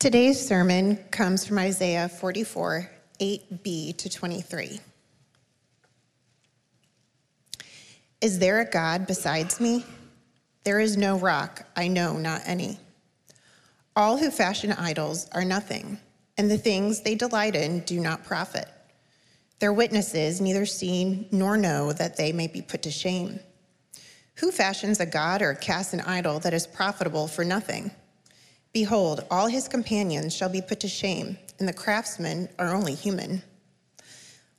Today's sermon comes from Isaiah 44, 8b to 23. Is there a God besides me? There is no rock, I know not any. All who fashion idols are nothing, and the things they delight in do not profit. Their witnesses neither see nor know that they may be put to shame. Who fashions a god or casts an idol that is profitable for nothing? Behold, all his companions shall be put to shame, and the craftsmen are only human.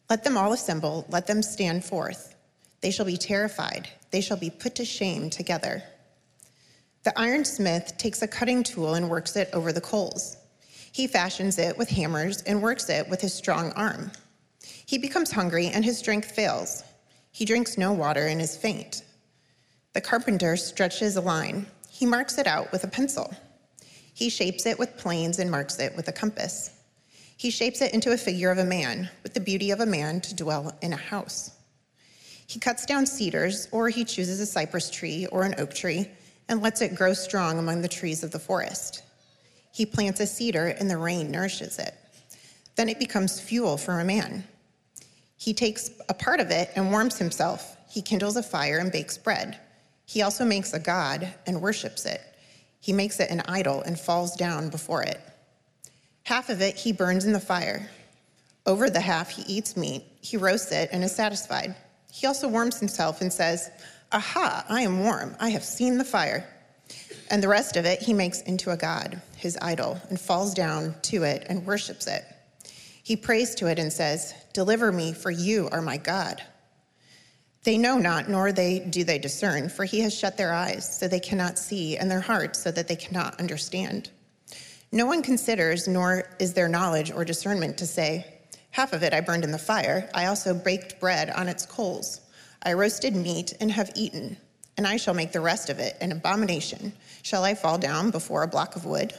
Let them all assemble, let them stand forth. They shall be terrified, they shall be put to shame together. The ironsmith takes a cutting tool and works it over the coals. He fashions it with hammers and works it with his strong arm. He becomes hungry and his strength fails. He drinks no water and is faint. The carpenter stretches a line. He marks it out with a pencil. He shapes it with planes and marks it with a compass. He shapes it into a figure of a man, with the beauty of a man to dwell in a house. He cuts down cedars, or he chooses a cypress tree or an oak tree, and lets it grow strong among the trees of the forest. He plants a cedar, and the rain nourishes it. Then it becomes fuel for a man. He takes a part of it and warms himself. He kindles a fire and bakes bread. He also makes a god and worships it. He makes it an idol and falls down before it. Half of it he burns in the fire. Over the half he eats meat, he roasts it and is satisfied. He also warms himself and says, Aha, I am warm, I have seen the fire. And the rest of it he makes into a god, his idol, and falls down to it and worships it. He prays to it and says, Deliver me, for you are my God. They know not, nor they do they discern, for he has shut their eyes, so they cannot see, and their hearts, so that they cannot understand. No one considers, nor is there knowledge or discernment to say, Half of it I burned in the fire, I also baked bread on its coals. I roasted meat and have eaten, and I shall make the rest of it an abomination. Shall I fall down before a block of wood?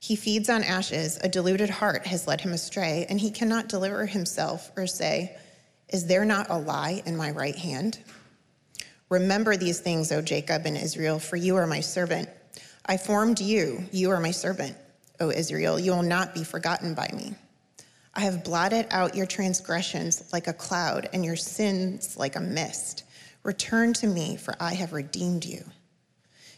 He feeds on ashes, a deluded heart has led him astray, and he cannot deliver himself or say, is there not a lie in my right hand? Remember these things, O Jacob and Israel, for you are my servant. I formed you, you are my servant. O Israel, you will not be forgotten by me. I have blotted out your transgressions like a cloud and your sins like a mist. Return to me, for I have redeemed you.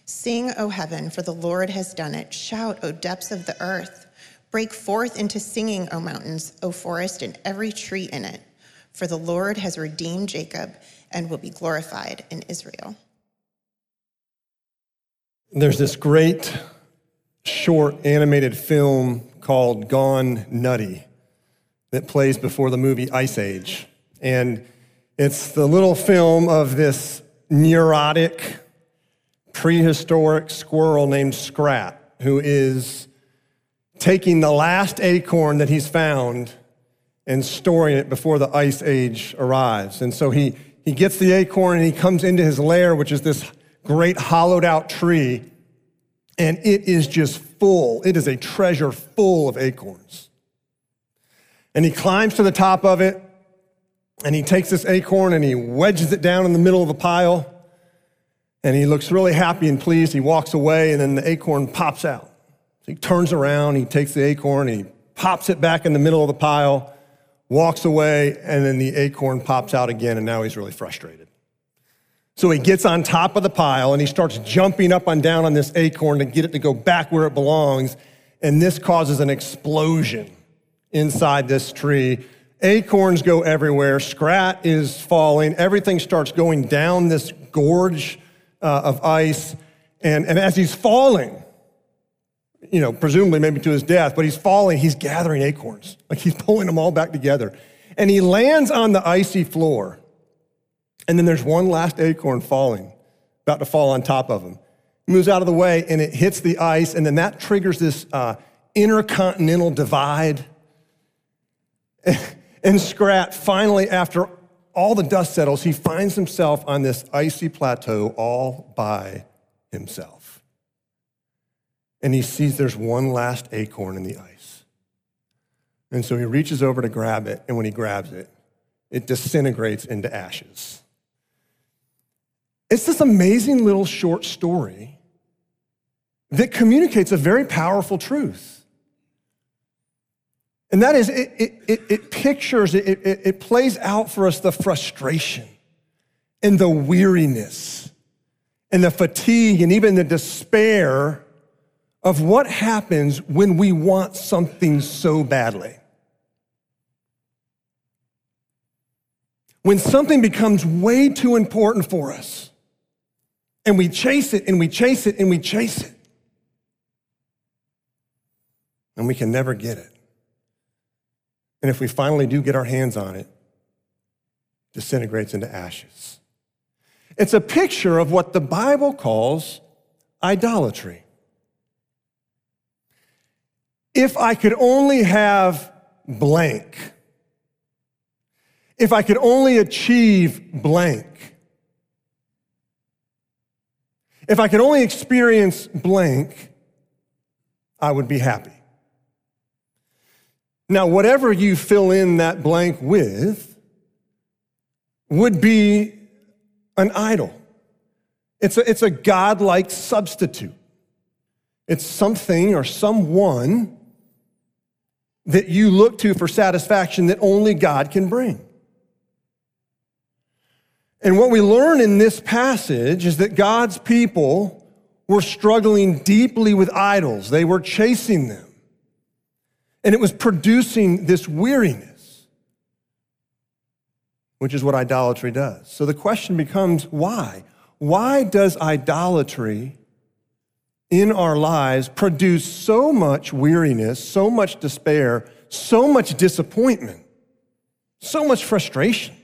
Sing, O heaven, for the Lord has done it. Shout, O depths of the earth. Break forth into singing, O mountains, O forest, and every tree in it. For the Lord has redeemed Jacob and will be glorified in Israel. There's this great short animated film called Gone Nutty that plays before the movie Ice Age. And it's the little film of this neurotic, prehistoric squirrel named Scrat, who is taking the last acorn that he's found and storing it before the ice age arrives. And so he, he gets the acorn and he comes into his lair, which is this great hollowed out tree, and it is just full. It is a treasure full of acorns. And he climbs to the top of it, and he takes this acorn and he wedges it down in the middle of the pile. And he looks really happy and pleased. He walks away, and then the acorn pops out. So he turns around, he takes the acorn, he pops it back in the middle of the pile walks away, and then the acorn pops out again, and now he's really frustrated. So he gets on top of the pile and he starts jumping up and down on this acorn to get it to go back where it belongs. And this causes an explosion inside this tree. Acorns go everywhere. Scrat is falling. Everything starts going down this gorge uh, of ice. And, and as he's falling, you know, presumably maybe to his death, but he's falling, he's gathering acorns. Like he's pulling them all back together. And he lands on the icy floor. And then there's one last acorn falling, about to fall on top of him. He moves out of the way and it hits the ice, and then that triggers this uh, intercontinental divide. and Scrat, finally, after all the dust settles, he finds himself on this icy plateau all by himself and he sees there's one last acorn in the ice. And so he reaches over to grab it, and when he grabs it, it disintegrates into ashes. It's this amazing little short story that communicates a very powerful truth. And that is, it, it, it, it pictures, it, it, it plays out for us the frustration and the weariness and the fatigue and even the despair of what happens when we want something so badly. When something becomes way too important for us and we chase it and we chase it and we chase it and we can never get it. And if we finally do get our hands on it, disintegrates into ashes. It's a picture of what the Bible calls idolatry. If I could only have blank, if I could only achieve blank, if I could only experience blank, I would be happy. Now, whatever you fill in that blank with would be an idol. It's a, it's a godlike substitute. It's something or someone that you look to for satisfaction that only God can bring. And what we learn in this passage is that God's people were struggling deeply with idols. They were chasing them. And it was producing this weariness, which is what idolatry does. So the question becomes why? Why does idolatry in our lives produce so much weariness, so much despair, so much disappointment, so much frustration?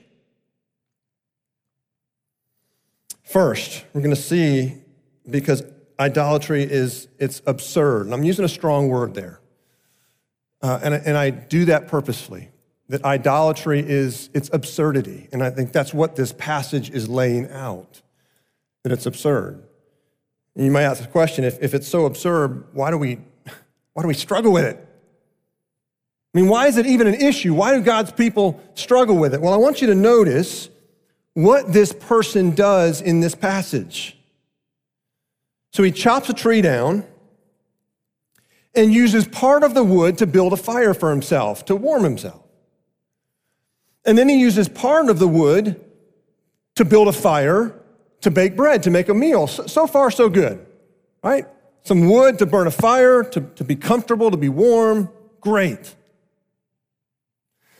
First, we're going to see because idolatry is it's absurd. I'm using a strong word there. Uh, and, and I do that purposefully, that idolatry is its absurdity. And I think that's what this passage is laying out, that it's absurd. And you might ask the question, if, if it's so absurd, why do, we, why do we struggle with it? I mean, why is it even an issue? Why do God's people struggle with it? Well, I want you to notice what this person does in this passage. So he chops a tree down and uses part of the wood to build a fire for himself, to warm himself. And then he uses part of the wood to build a fire to bake bread, to make a meal. So, far, so good, right? Some wood to burn a fire, to, to be comfortable, to be warm. Great.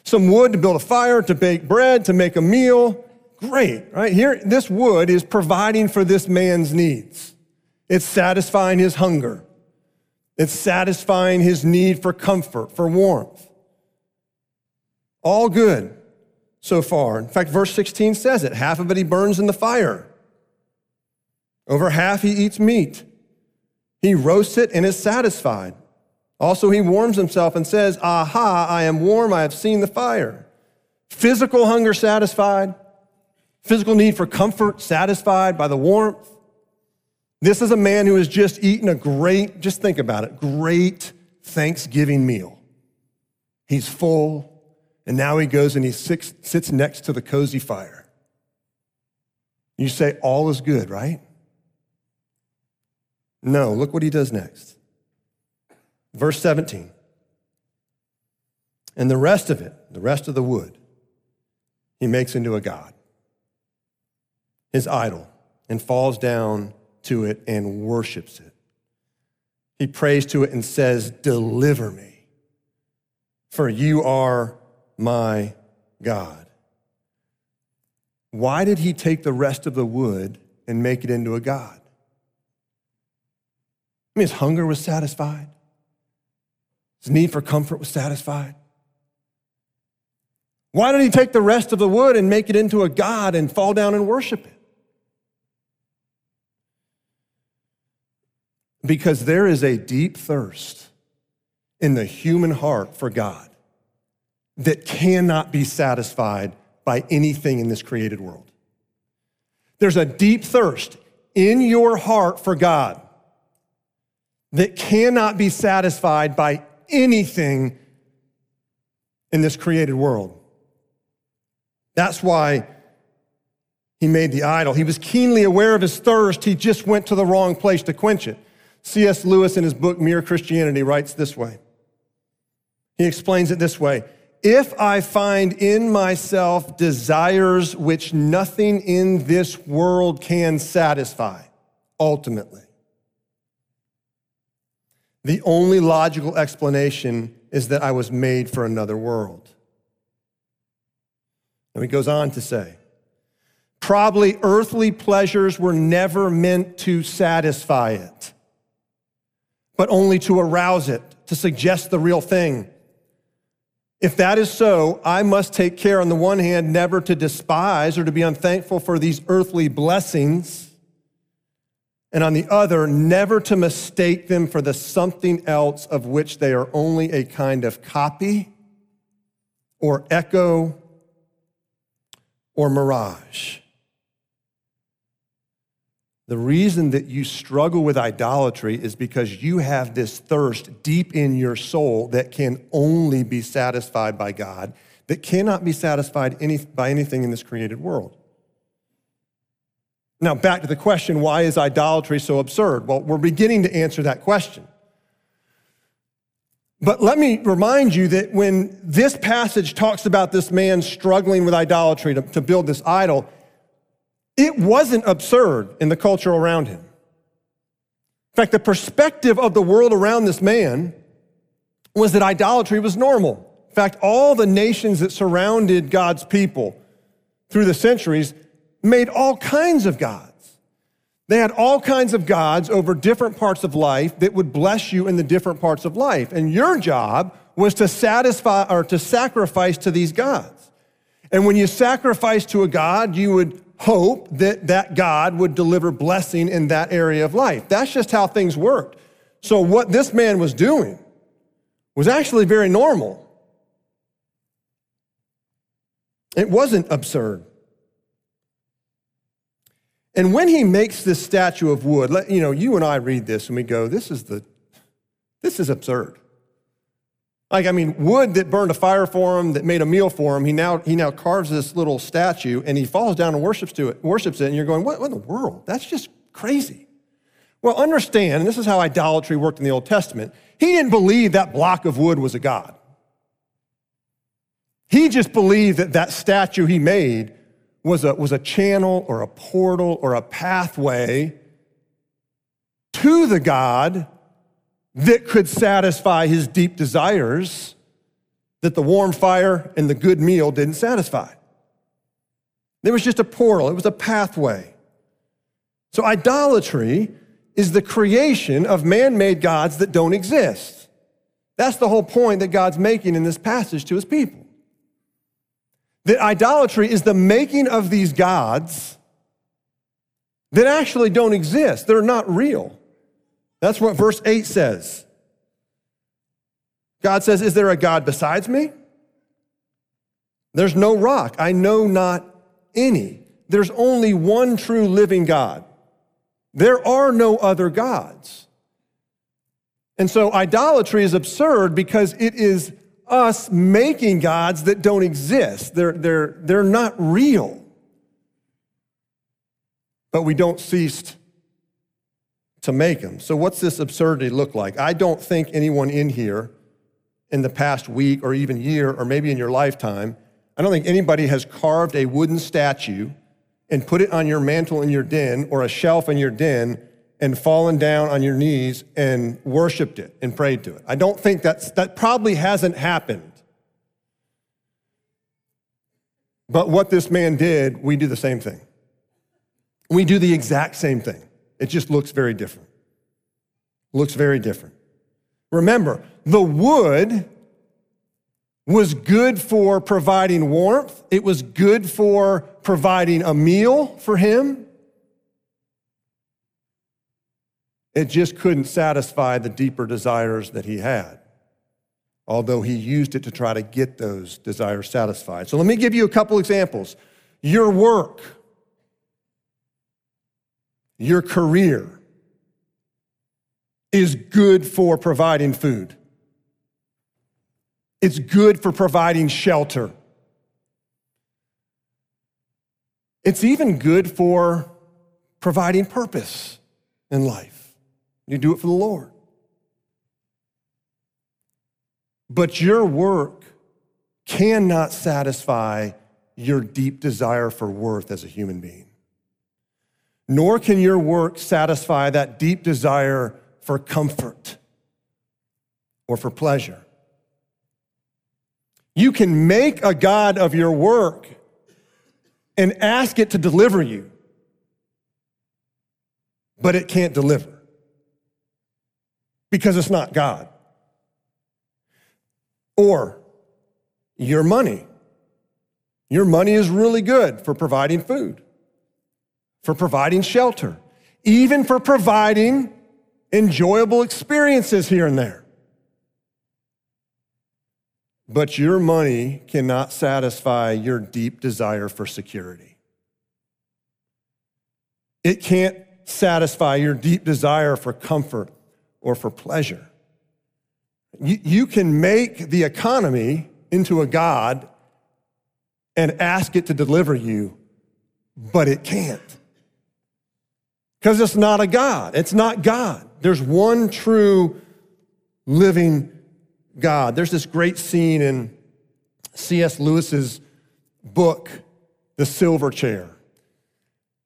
Some wood to build a fire, to bake bread, to make a meal. Great, right? Here, this wood is providing for this man's needs. It's satisfying his hunger. It's satisfying his need for comfort, for warmth. All good so far. In fact, verse 16 says it half of it he burns in the fire, over half he eats meat. He roasts it and is satisfied. Also, he warms himself and says, Aha, I am warm, I have seen the fire. Physical hunger satisfied, physical need for comfort satisfied by the warmth. This is a man who has just eaten a great, just think about it, great Thanksgiving meal. He's full, and now he goes and he sits, next to the cozy fire. You say, all is good, right? No, look what he does next. Verse 17. And the rest of it, the rest of the wood, he makes into a god, his idol, and falls down to it and worships it. He prays to it and says, Deliver me, for you are my God. Why did he take the rest of the wood and make it into a God? I mean, his hunger was satisfied, his need for comfort was satisfied. Why did he take the rest of the wood and make it into a God and fall down and worship it? Because there is a deep thirst in the human heart for God that cannot be satisfied by anything in this created world. There's a deep thirst in your heart for God that cannot be satisfied by anything in this created world. That's why he made the idol. He was keenly aware of his thirst. He just went to the wrong place to quench it. C.S. Lewis, in his book Mere Christianity, writes this way. He explains it this way If I find in myself desires which nothing in this world can satisfy, ultimately, the only logical explanation is that I was made for another world. And he goes on to say, probably earthly pleasures were never meant to satisfy it, but only to arouse it, to suggest the real thing. If that is so, I must take care, on the one hand, never to despise or to be unthankful for these earthly blessings, and on the other, never to mistake them for the something else of which they are only a kind of copy or echo or mirage. The reason that you struggle with idolatry is because you have this thirst deep in your soul that can only be satisfied by God, that cannot be satisfied any, by anything in this created world. Now, back to the question why is idolatry so absurd? Well, we're beginning to answer that question. But let me remind you that when this passage talks about this man struggling with idolatry to, to build this idol, it wasn't absurd in the culture around him. In fact, the perspective of the world around this man was that idolatry was normal. In fact, all the nations that surrounded God's people through the centuries made all kinds of gods. They had all kinds of gods over different parts of life that would bless you in the different parts of life. And your job was to satisfy or to sacrifice to these gods. And when you sacrifice to a god, you would hope that that God would deliver blessing in that area of life. That's just how things worked. So, what this man was doing was actually very normal. It wasn't absurd. And when he makes this statue of wood, let, you know, you and I read this and we go, this is the, this is absurd. Like, I mean, wood that burned a fire for him, that made a meal for him, he now, he now carves this little statue and he falls down and worships, to it, worships it. And you're going, what, what in the world? That's just crazy. Well, understand, and this is how idolatry worked in the Old Testament, he didn't believe that block of wood was a god. He just believed that that statue he made was a, was a channel or a portal or a pathway to the God that could satisfy his deep desires that the warm fire and the good meal didn't satisfy. There was just a portal, it was a pathway. So, idolatry is the creation of man made gods that don't exist. That's the whole point that God's making in this passage to his people. That idolatry is the making of these gods that actually don't exist, they're not real. That's what verse 8 says. God says, Is there a God besides me? There's no rock. I know not any. There's only one true living God. There are no other gods. And so idolatry is absurd because it is us making gods that don't exist. They're, they're, they're not real. But we don't cease to make them. So, what's this absurdity look like? I don't think anyone in here in the past week or even year or maybe in your lifetime, I don't think anybody has carved a wooden statue and put it on your mantle in your den or a shelf in your den and fallen down on your knees and worshiped it and prayed to it. I don't think that's, that probably hasn't happened. But what this man did, we do the same thing. We do the exact same thing. It just looks very different. Looks very different. Remember, the wood was good for providing warmth, it was good for providing a meal for him. It just couldn't satisfy the deeper desires that he had, although he used it to try to get those desires satisfied. So let me give you a couple examples. Your work your career is good for providing food. It's good for providing shelter. It's even good for providing purpose in life. You do it for the Lord. But your work cannot satisfy your deep desire for worth as a human being. Nor can your work satisfy that deep desire for comfort or for pleasure. You can make a God of your work and ask it to deliver you, but it can't deliver because it's not God. Or your money. Your money is really good for providing food, for providing shelter, even for providing enjoyable experiences here and there. But your money cannot satisfy your deep desire for security. It can't satisfy your deep desire for comfort or for pleasure. You, you can make the economy into a God and ask it to deliver you, but it can't. Because it's not a God. It's not God. There's one true living God. There's this great scene in C.S. Lewis's book, The Silver Chair.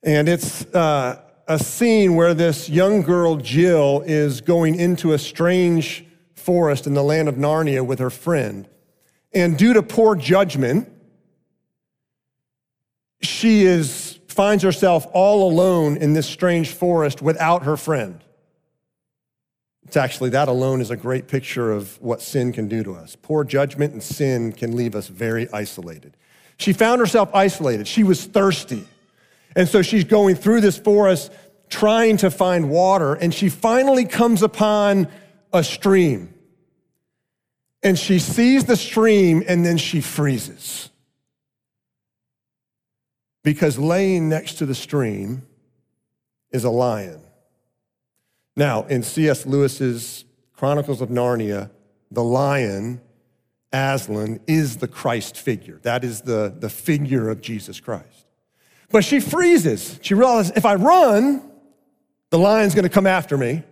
And it's uh, a scene where this young girl, Jill, is going into a strange forest in the land of Narnia with her friend. And due to poor judgment, she is, finds herself all alone in this strange forest without her friend. It's actually, that alone is a great picture of what sin can do to us. Poor judgment and sin can leave us very isolated. She found herself isolated. She was thirsty. And so she's going through this forest trying to find water, and she finally comes upon a stream. And she sees the stream, and then she freezes. Because laying next to the stream is a lion. Now, in C.S. Lewis's Chronicles of Narnia, the lion, Aslan, is the Christ figure. That is the, the figure of Jesus Christ. But she freezes. She realizes if I run, the lion's gonna come after me.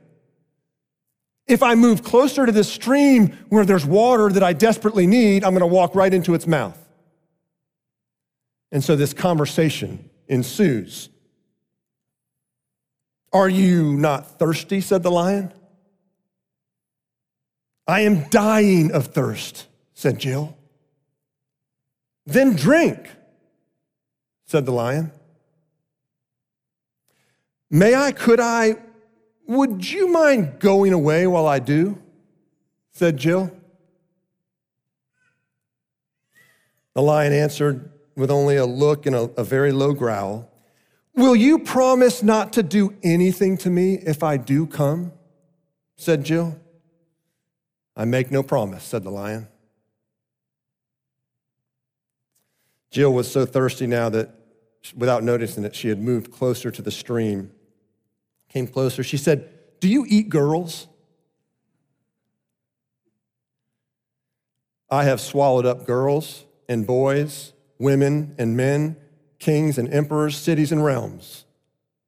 If I move closer to this stream where there's water that I desperately need, I'm gonna walk right into its mouth. And so this conversation ensues. Are you not thirsty? said the lion. I am dying of thirst, said Jill. Then drink, said the lion. May I, could I, would you mind going away while I do? said Jill. The lion answered with only a look and a, a very low growl. Will you promise not to do anything to me if I do come? said Jill. I make no promise, said the lion. Jill was so thirsty now that, without noticing it, she had moved closer to the stream. Came closer. She said, Do you eat girls? I have swallowed up girls and boys, women and men kings and emperors, cities and realms,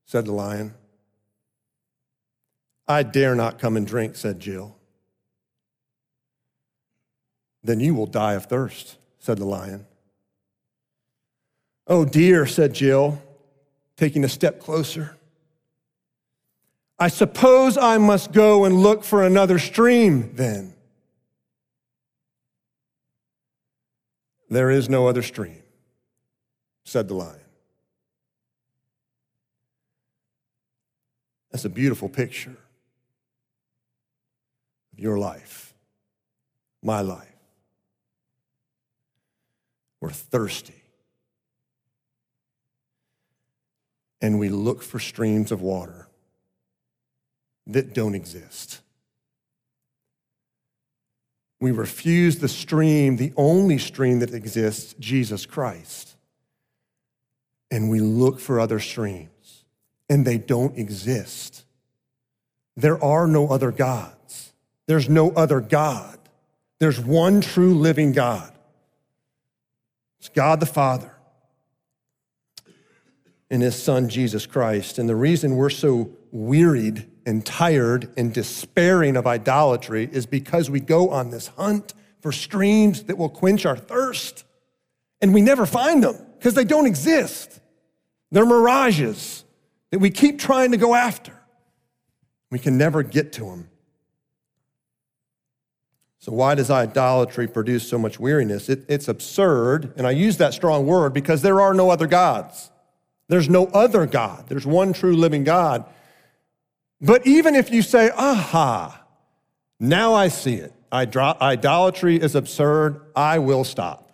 said the lion. I dare not come and drink, said Jill. Then you will die of thirst, said the lion. Oh, dear, said Jill, taking a step closer. I suppose I must go and look for another stream then. There is no other stream said the lion. That's a beautiful picture of your life, my life. We're thirsty. And we look for streams of water that don't exist. We refuse the stream, the only stream that exists, Jesus Christ and we look for other streams, and they don't exist. There are no other gods. There's no other God. There's one true living God. It's God the Father. In his son Jesus Christ. And the reason we're so wearied and tired and despairing of idolatry is because we go on this hunt for streams that will quench our thirst. And we never find them because they don't exist. They're mirages that we keep trying to go after. We can never get to them. So, why does idolatry produce so much weariness? It, it's absurd, and I use that strong word because there are no other gods. There's no other God. There's one true living God. But even if you say, aha, now I see it, idolatry is absurd, I will stop.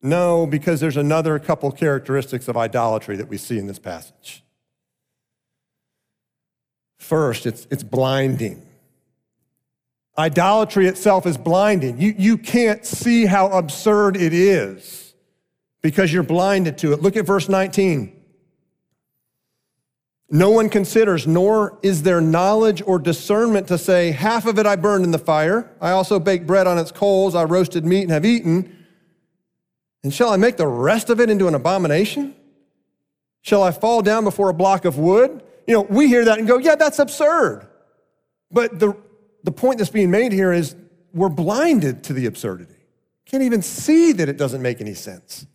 No, because there's another couple characteristics of idolatry that we see in this passage. First, it's, it's blinding. Idolatry itself is blinding. You, you can't see how absurd it is because you're blinded to it. Look at verse 19. No one considers, nor is there knowledge or discernment to say, Half of it I burned in the fire. I also baked bread on its coals. I roasted meat and have eaten. And shall I make the rest of it into an abomination? Shall I fall down before a block of wood? You know, we hear that and go, yeah, that's absurd. But the, the point that's being made here is we're blinded to the absurdity. Can't even see that it doesn't make any sense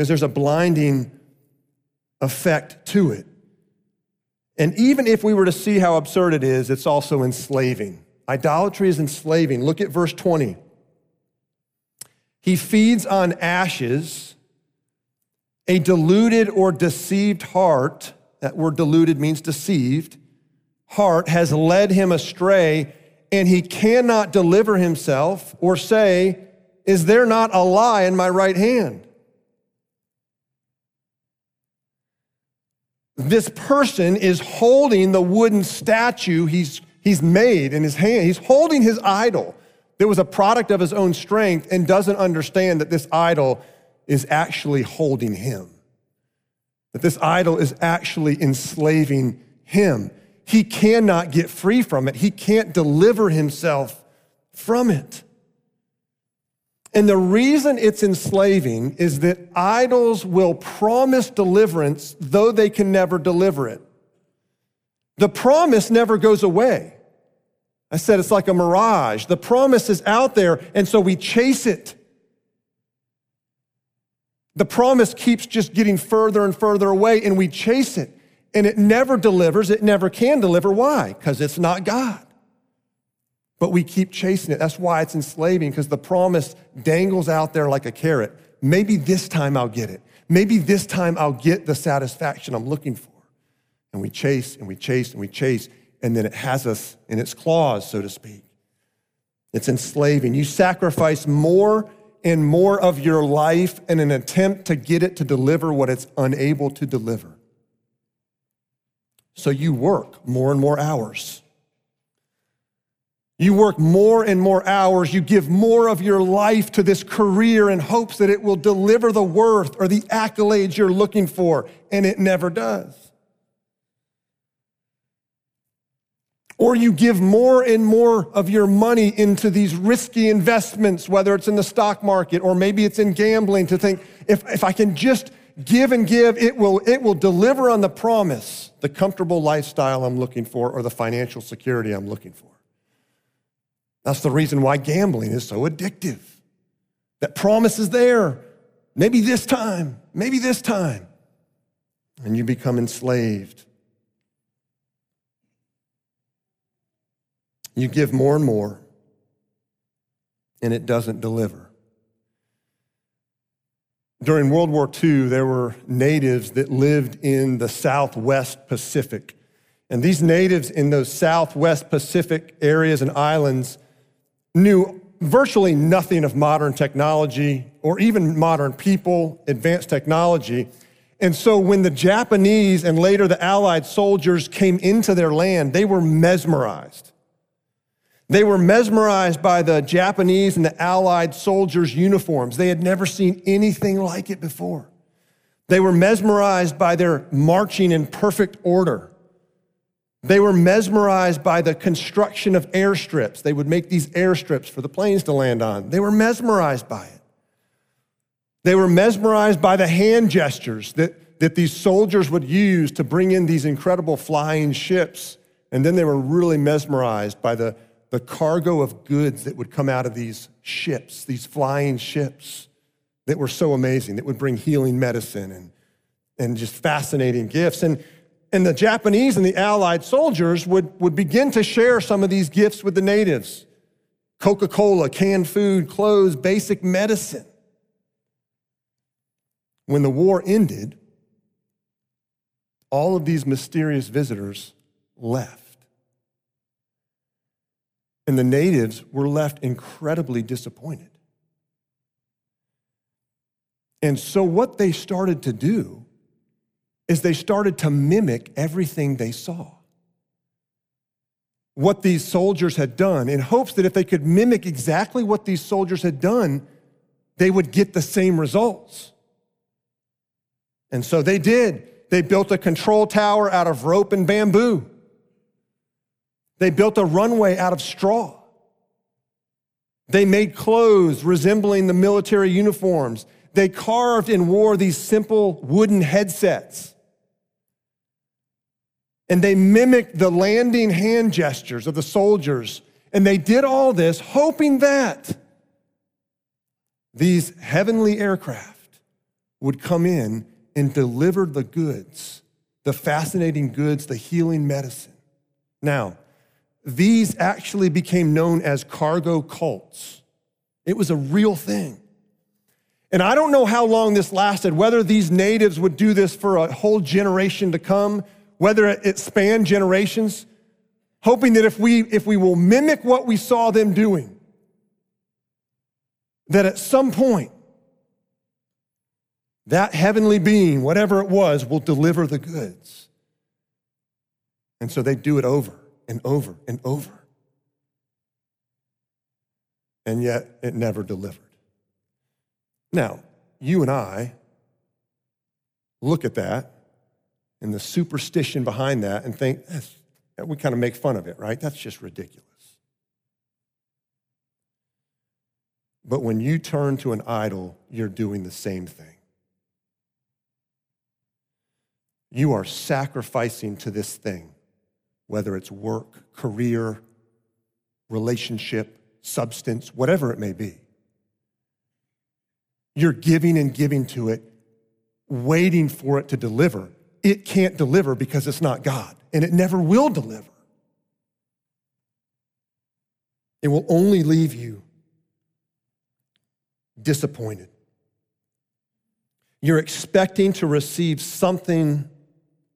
because there's a blinding effect to it. And even if we were to see how absurd it is, it's also enslaving. Idolatry is enslaving. Look at verse 20. He feeds on ashes. A deluded or deceived heart that word deluded means deceived, heart has led him astray, and he cannot deliver himself or say, Is there not a lie in my right hand? This person is holding the wooden statue he's, he's made in his hand. He's holding his idol that was a product of his own strength and doesn't understand that this idol is actually holding him that this idol is actually enslaving him. He cannot get free from it, he can't deliver himself from it. And the reason it's enslaving is that idols will promise deliverance, though they can never deliver it. The promise never goes away. I said it's like a mirage. The promise is out there, and so we chase it. The promise keeps just getting further and further away, and we chase it. And it never delivers, it never can deliver. Why? Because it's not God. But we keep chasing it. That's why it's enslaving, because the promise dangles out there like a carrot. Maybe this time I'll get it. Maybe this time I'll get the satisfaction I'm looking for. And we chase and we chase and we chase, and then it has us in its claws, so to speak. It's enslaving. You sacrifice more and more of your life in an attempt to get it to deliver what it's unable to deliver. So you work more and more hours. You work more and more hours. You give more of your life to this career in hopes that it will deliver the worth or the accolades you're looking for, and it never does. Or you give more and more of your money into these risky investments, whether it's in the stock market or maybe it's in gambling, to think if, if I can just give and give, it will, it will deliver on the promise, the comfortable lifestyle I'm looking for or the financial security I'm looking for. That's the reason why gambling is so addictive. That promise is there. Maybe this time, maybe this time. And you become enslaved. You give more and more, and it doesn't deliver. During World War II, there were natives that lived in the Southwest Pacific. And these natives in those Southwest Pacific areas and islands knew virtually nothing of modern technology or even modern people, advanced technology. And so when the Japanese and later the Allied soldiers came into their land, they were mesmerized. They were mesmerized by the Japanese and the Allied soldiers' uniforms. They had never seen anything like it before. They were mesmerized by their marching in perfect order. They were mesmerized by the construction of airstrips. They would make these airstrips for the planes to land on. They were mesmerized by it. They were mesmerized by the hand gestures that, that these soldiers would use to bring in these incredible flying ships. And then they were really mesmerized by the, the cargo of goods that would come out of these ships, these flying ships that were so amazing, that would bring healing medicine and, and just fascinating gifts. And, and the Japanese and the Allied soldiers would, would begin to share some of these gifts with the natives Coca Cola, canned food, clothes, basic medicine. When the war ended, all of these mysterious visitors left. And the natives were left incredibly disappointed. And so, what they started to do is they started to mimic everything they saw. What these soldiers had done, in hopes that if they could mimic exactly what these soldiers had done, they would get the same results. And so they did. They built a control tower out of rope and bamboo. They built a runway out of straw. They made clothes resembling the military uniforms. They carved and wore these simple wooden headsets. And they mimicked the landing hand gestures of the soldiers. And they did all this hoping that these heavenly aircraft would come in and deliver the goods, the fascinating goods, the healing medicine. Now, these actually became known as cargo cults. It was a real thing. And I don't know how long this lasted, whether these natives would do this for a whole generation to come, whether it spanned generations, hoping that if we, if we will mimic what we saw them doing, that at some point, that heavenly being, whatever it was, will deliver the goods. And so they do it over and over and over. And yet it never delivered. Now, you and I look at that and the superstition behind that and think, we kind of make fun of it, right? That's just ridiculous. But when you turn to an idol, you're doing the same thing. You are sacrificing to this thing, whether it's work, career, relationship, substance, whatever it may be. You're giving and giving to it, waiting for it to deliver. It can't deliver because it's not God, and it never will deliver. It will only leave you disappointed. You're expecting to receive something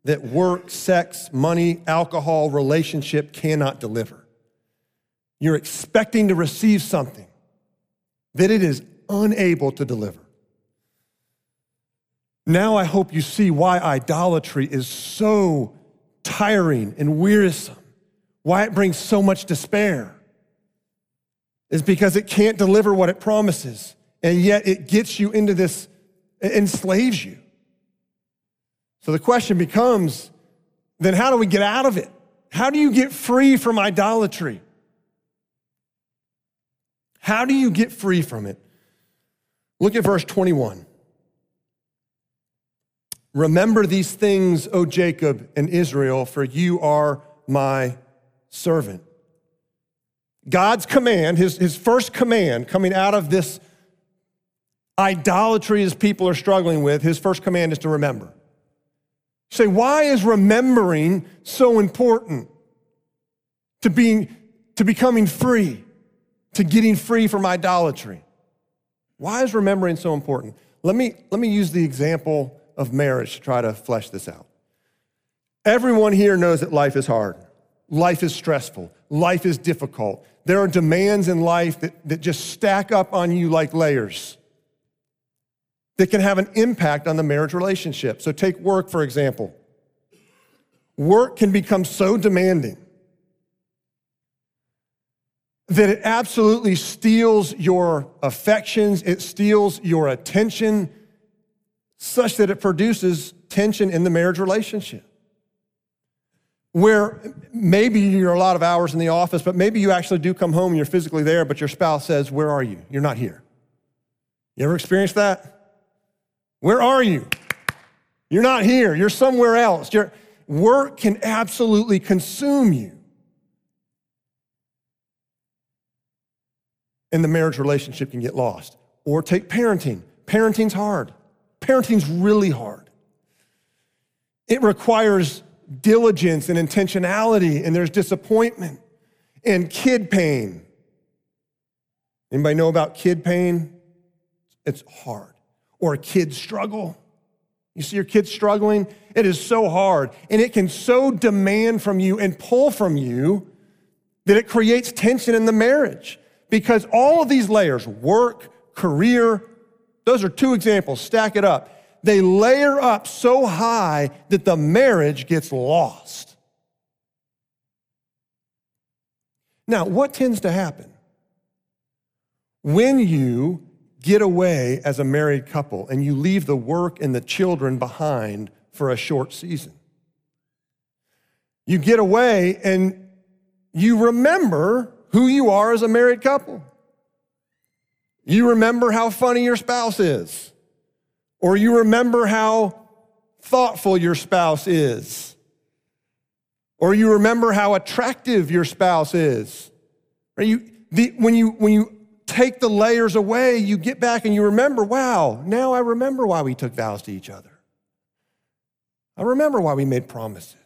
that work, sex, money, alcohol, relationship cannot deliver. You're expecting to receive something that it is unable to deliver. Now I hope you see why idolatry is so tiring and wearisome, why it brings so much despair. Is because it can't deliver what it promises, and yet it gets you into this, it enslaves you. So the question becomes then how do we get out of it? How do you get free from idolatry? How do you get free from it? Look at verse 21. Remember these things, O Jacob and Israel, for you are my servant. God's command, his, his first command coming out of this idolatry his people are struggling with, his first command is to remember. say, why is remembering so important to being to becoming free, to getting free from idolatry? Why is remembering so important? Let me, let me use the example of marriage to try to flesh this out. Everyone here knows that life is hard, life is stressful, life is difficult. There are demands in life that, that just stack up on you like layers that can have an impact on the marriage relationship. So, take work, for example. Work can become so demanding that it absolutely steals your affections, it steals your attention, such that it produces tension in the marriage relationship. Where maybe you're a lot of hours in the office, but maybe you actually do come home and you're physically there, but your spouse says, Where are you? You're not here. You ever experienced that? Where are you? You're not here. You're somewhere else. Your work can absolutely consume you. And the marriage relationship can get lost. Or take parenting. Parenting's hard. Parenting's really hard. It requires diligence and intentionality, and there's disappointment and kid pain. Anybody know about kid pain? It's hard. Or a kid struggle. You see your kids struggling? It is so hard. And it can so demand from you and pull from you that it creates tension in the marriage. Because all of these layers work, career those are two examples. Stack it up. They layer up so high that the marriage gets lost. Now, what tends to happen? When you get away as a married couple and you leave the work and the children behind for a short season. You get away and you remember who you are as a married couple. You remember how funny your spouse is, or you remember how thoughtful your spouse is, or you remember how attractive your spouse is. You, the, when, you, when you take the layers away, you get back and you remember, wow, now I remember why we took vows to each other. I remember why we made promises.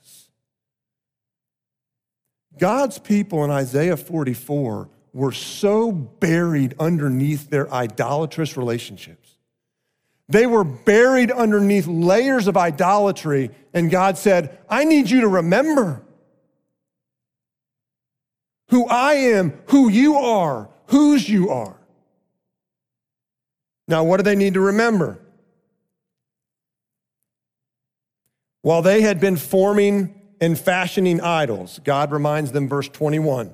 God's people in Isaiah 44 were so buried underneath their idolatrous relationships. They were buried underneath layers of idolatry, and God said, I need you to remember who I am, who you are, whose you are. Now, what do they need to remember? While they had been forming and fashioning idols, God reminds them, verse 21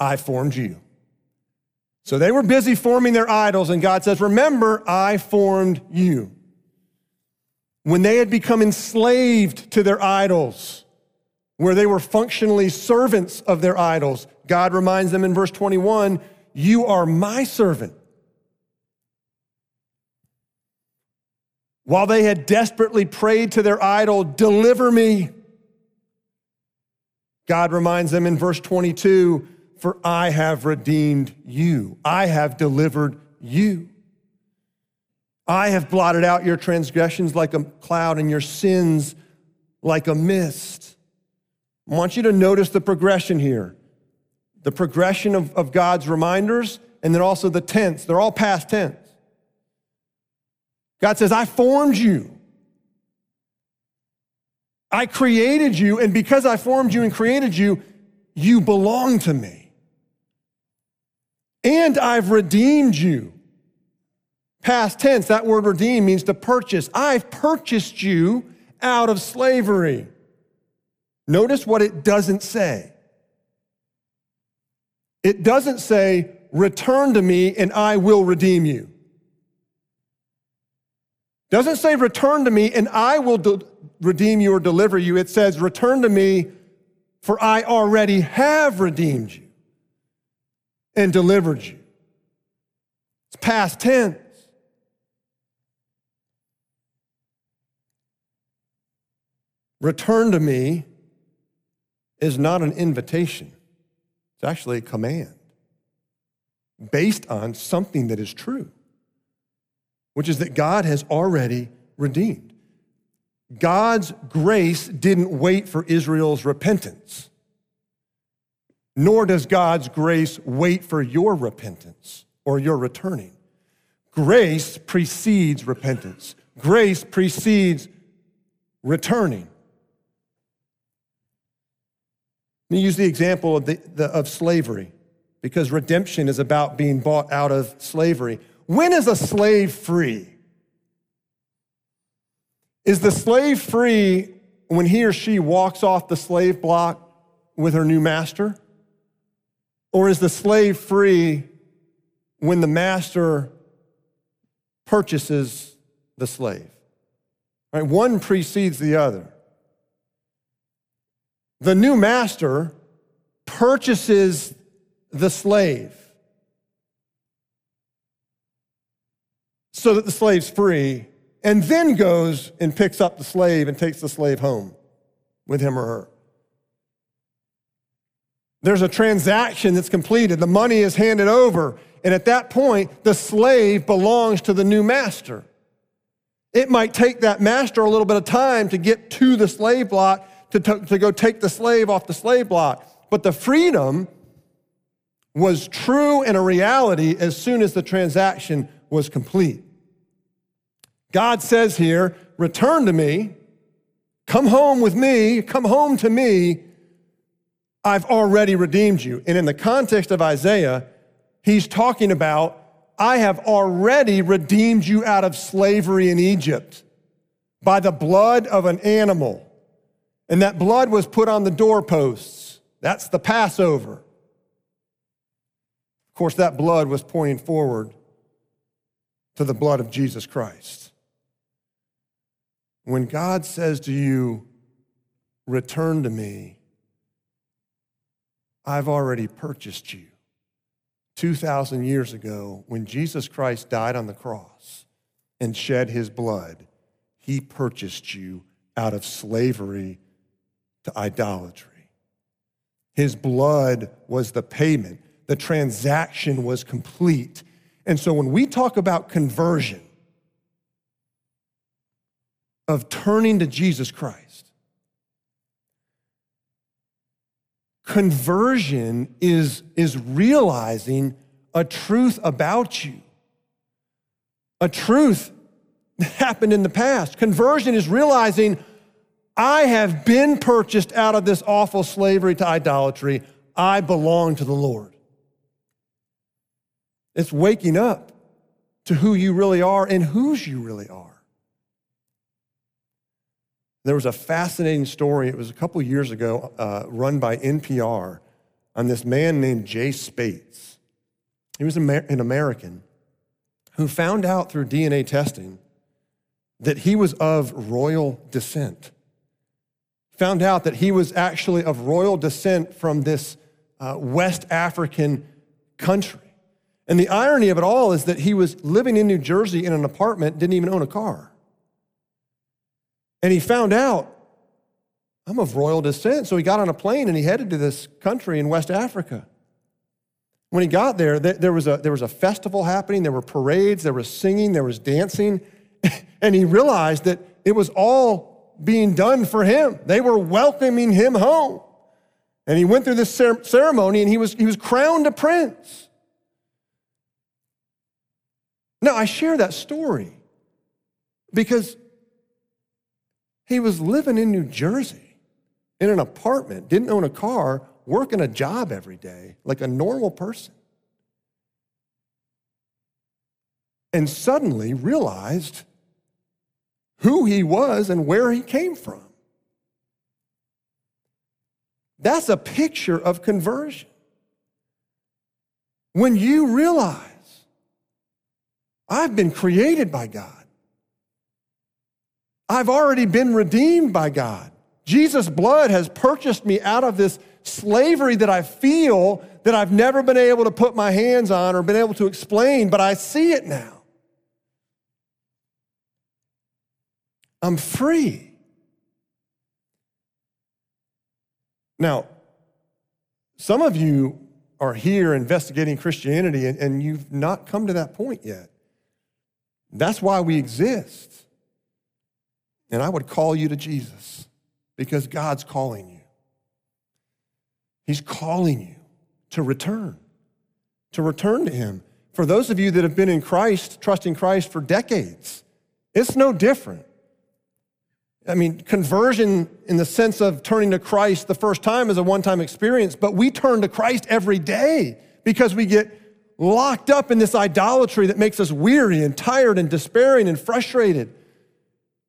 I formed you. So they were busy forming their idols, and God says, Remember, I formed you. When they had become enslaved to their idols, where they were functionally servants of their idols, God reminds them in verse 21 You are my servant. While they had desperately prayed to their idol, Deliver me, God reminds them in verse 22 For I have redeemed you, I have delivered you. I have blotted out your transgressions like a cloud and your sins like a mist. I want you to notice the progression here the progression of, of God's reminders, and then also the tense. They're all past tense. God says, I formed you. I created you, and because I formed you and created you, you belong to me. And I've redeemed you. Past tense, that word redeem means to purchase. I've purchased you out of slavery. Notice what it doesn't say. It doesn't say, return to me and I will redeem you. Doesn't say, return to me and I will de- redeem you or deliver you. It says, return to me for I already have redeemed you and delivered you. It's past tense. Return to me is not an invitation, it's actually a command based on something that is true, which is that God has already redeemed. God's grace didn't wait for Israel's repentance, nor does God's grace wait for your repentance or your returning. Grace precedes repentance, grace precedes returning. Let me use the example of, the, the, of slavery because redemption is about being bought out of slavery. When is a slave free? Is the slave free when he or she walks off the slave block with her new master? Or is the slave free when the master purchases the slave? Right? One precedes the other. The new master purchases the slave. so that the slave's free, and then goes and picks up the slave and takes the slave home with him or her. There's a transaction that's completed, the money is handed over, and at that point, the slave belongs to the new master. It might take that master a little bit of time to get to the slave block, to, to, to go take the slave off the slave block. But the freedom was true and a reality as soon as the transaction was complete. God says here, Return to me, come home with me, come home to me. I've already redeemed you. And in the context of Isaiah, he's talking about, I have already redeemed you out of slavery in Egypt by the blood of an animal. And that blood was put on the doorposts. That's the Passover. Of course, that blood was pointing forward to the blood of Jesus Christ. When God says to you, Return to me, I've already purchased you. 2,000 years ago, when Jesus Christ died on the cross and shed his blood, he purchased you out of slavery to idolatry. His blood was the payment, the transaction was complete. And so when we talk about conversion, of turning to Jesus Christ. Conversion is, is realizing a truth about you, a truth that happened in the past. Conversion is realizing I have been purchased out of this awful slavery to idolatry. I belong to the Lord. It's waking up to who you really are and whose you really are. There was a fascinating story, it was a couple years ago, uh, run by NPR on this man named Jay Spates. He was an American who found out through DNA testing that he was of royal descent. Found out that he was actually of royal descent from this uh, West African country. And the irony of it all is that he was living in New Jersey in an apartment, didn't even own a car. And he found out, I'm of royal descent. So he got on a plane and he headed to this country in West Africa. When he got there, there was a, there was a festival happening, there were parades, there was singing, there was dancing. And he realized that it was all being done for him. They were welcoming him home. And he went through this ceremony and he was, he was crowned a prince. Now, I share that story because he was living in New Jersey in an apartment, didn't own a car, working a job every day like a normal person. And suddenly realized who he was and where he came from. That's a picture of conversion. When you realize, I've been created by God. I've already been redeemed by God. Jesus' blood has purchased me out of this slavery that I feel that I've never been able to put my hands on or been able to explain, but I see it now. I'm free. Now, some of you are here investigating Christianity and, and you've not come to that point yet. That's why we exist. And I would call you to Jesus because God's calling you. He's calling you to return, to return to Him. For those of you that have been in Christ, trusting Christ for decades, it's no different. I mean, conversion in the sense of turning to Christ the first time is a one time experience, but we turn to Christ every day because we get locked up in this idolatry that makes us weary and tired and despairing and frustrated.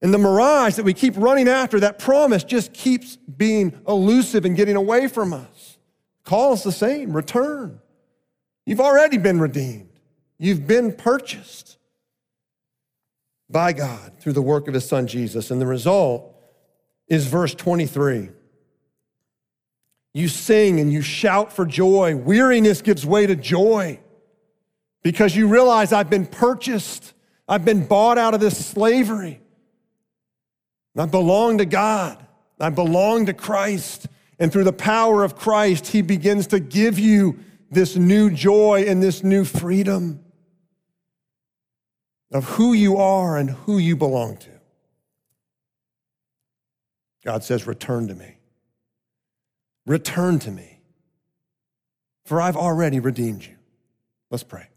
And the mirage that we keep running after, that promise just keeps being elusive and getting away from us. Call us the same return. You've already been redeemed, you've been purchased by God through the work of his son Jesus. And the result is verse 23. You sing and you shout for joy. Weariness gives way to joy because you realize I've been purchased. I've been bought out of this slavery. I belong to God. I belong to Christ. And through the power of Christ, He begins to give you this new joy and this new freedom of who you are and who you belong to. God says, Return to me. Return to me, for I've already redeemed you. Let's pray.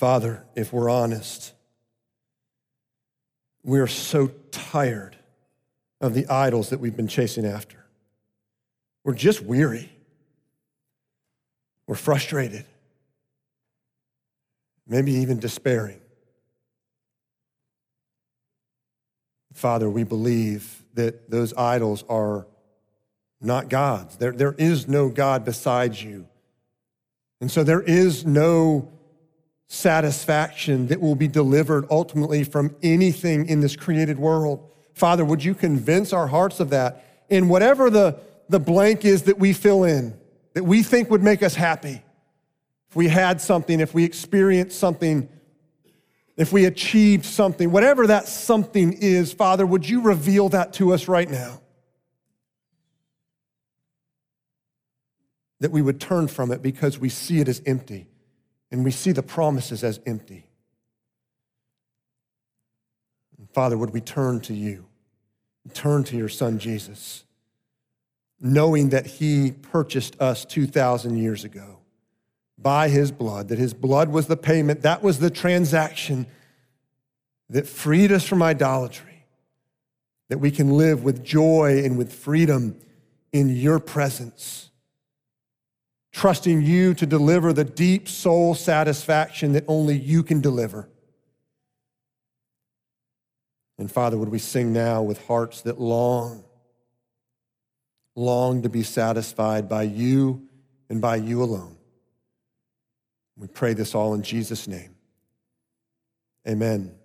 Father, if we're honest, we are so tired of the idols that we've been chasing after. We're just weary. We're frustrated, maybe even despairing. Father, we believe that those idols are not gods. There, there is no God besides you. And so there is no satisfaction that will be delivered ultimately from anything in this created world. Father, would you convince our hearts of that in whatever the, the blank is that we fill in, that we think would make us happy? If we had something, if we experienced something, if we achieved something, whatever that something is, Father, would you reveal that to us right now? That we would turn from it because we see it as empty and we see the promises as empty. Father, would we turn to you, turn to your son Jesus, knowing that he purchased us 2,000 years ago by his blood, that his blood was the payment, that was the transaction that freed us from idolatry, that we can live with joy and with freedom in your presence trusting you to deliver the deep soul satisfaction that only you can deliver. And Father, would we sing now with hearts that long, long to be satisfied by you and by you alone? We pray this all in Jesus' name. Amen.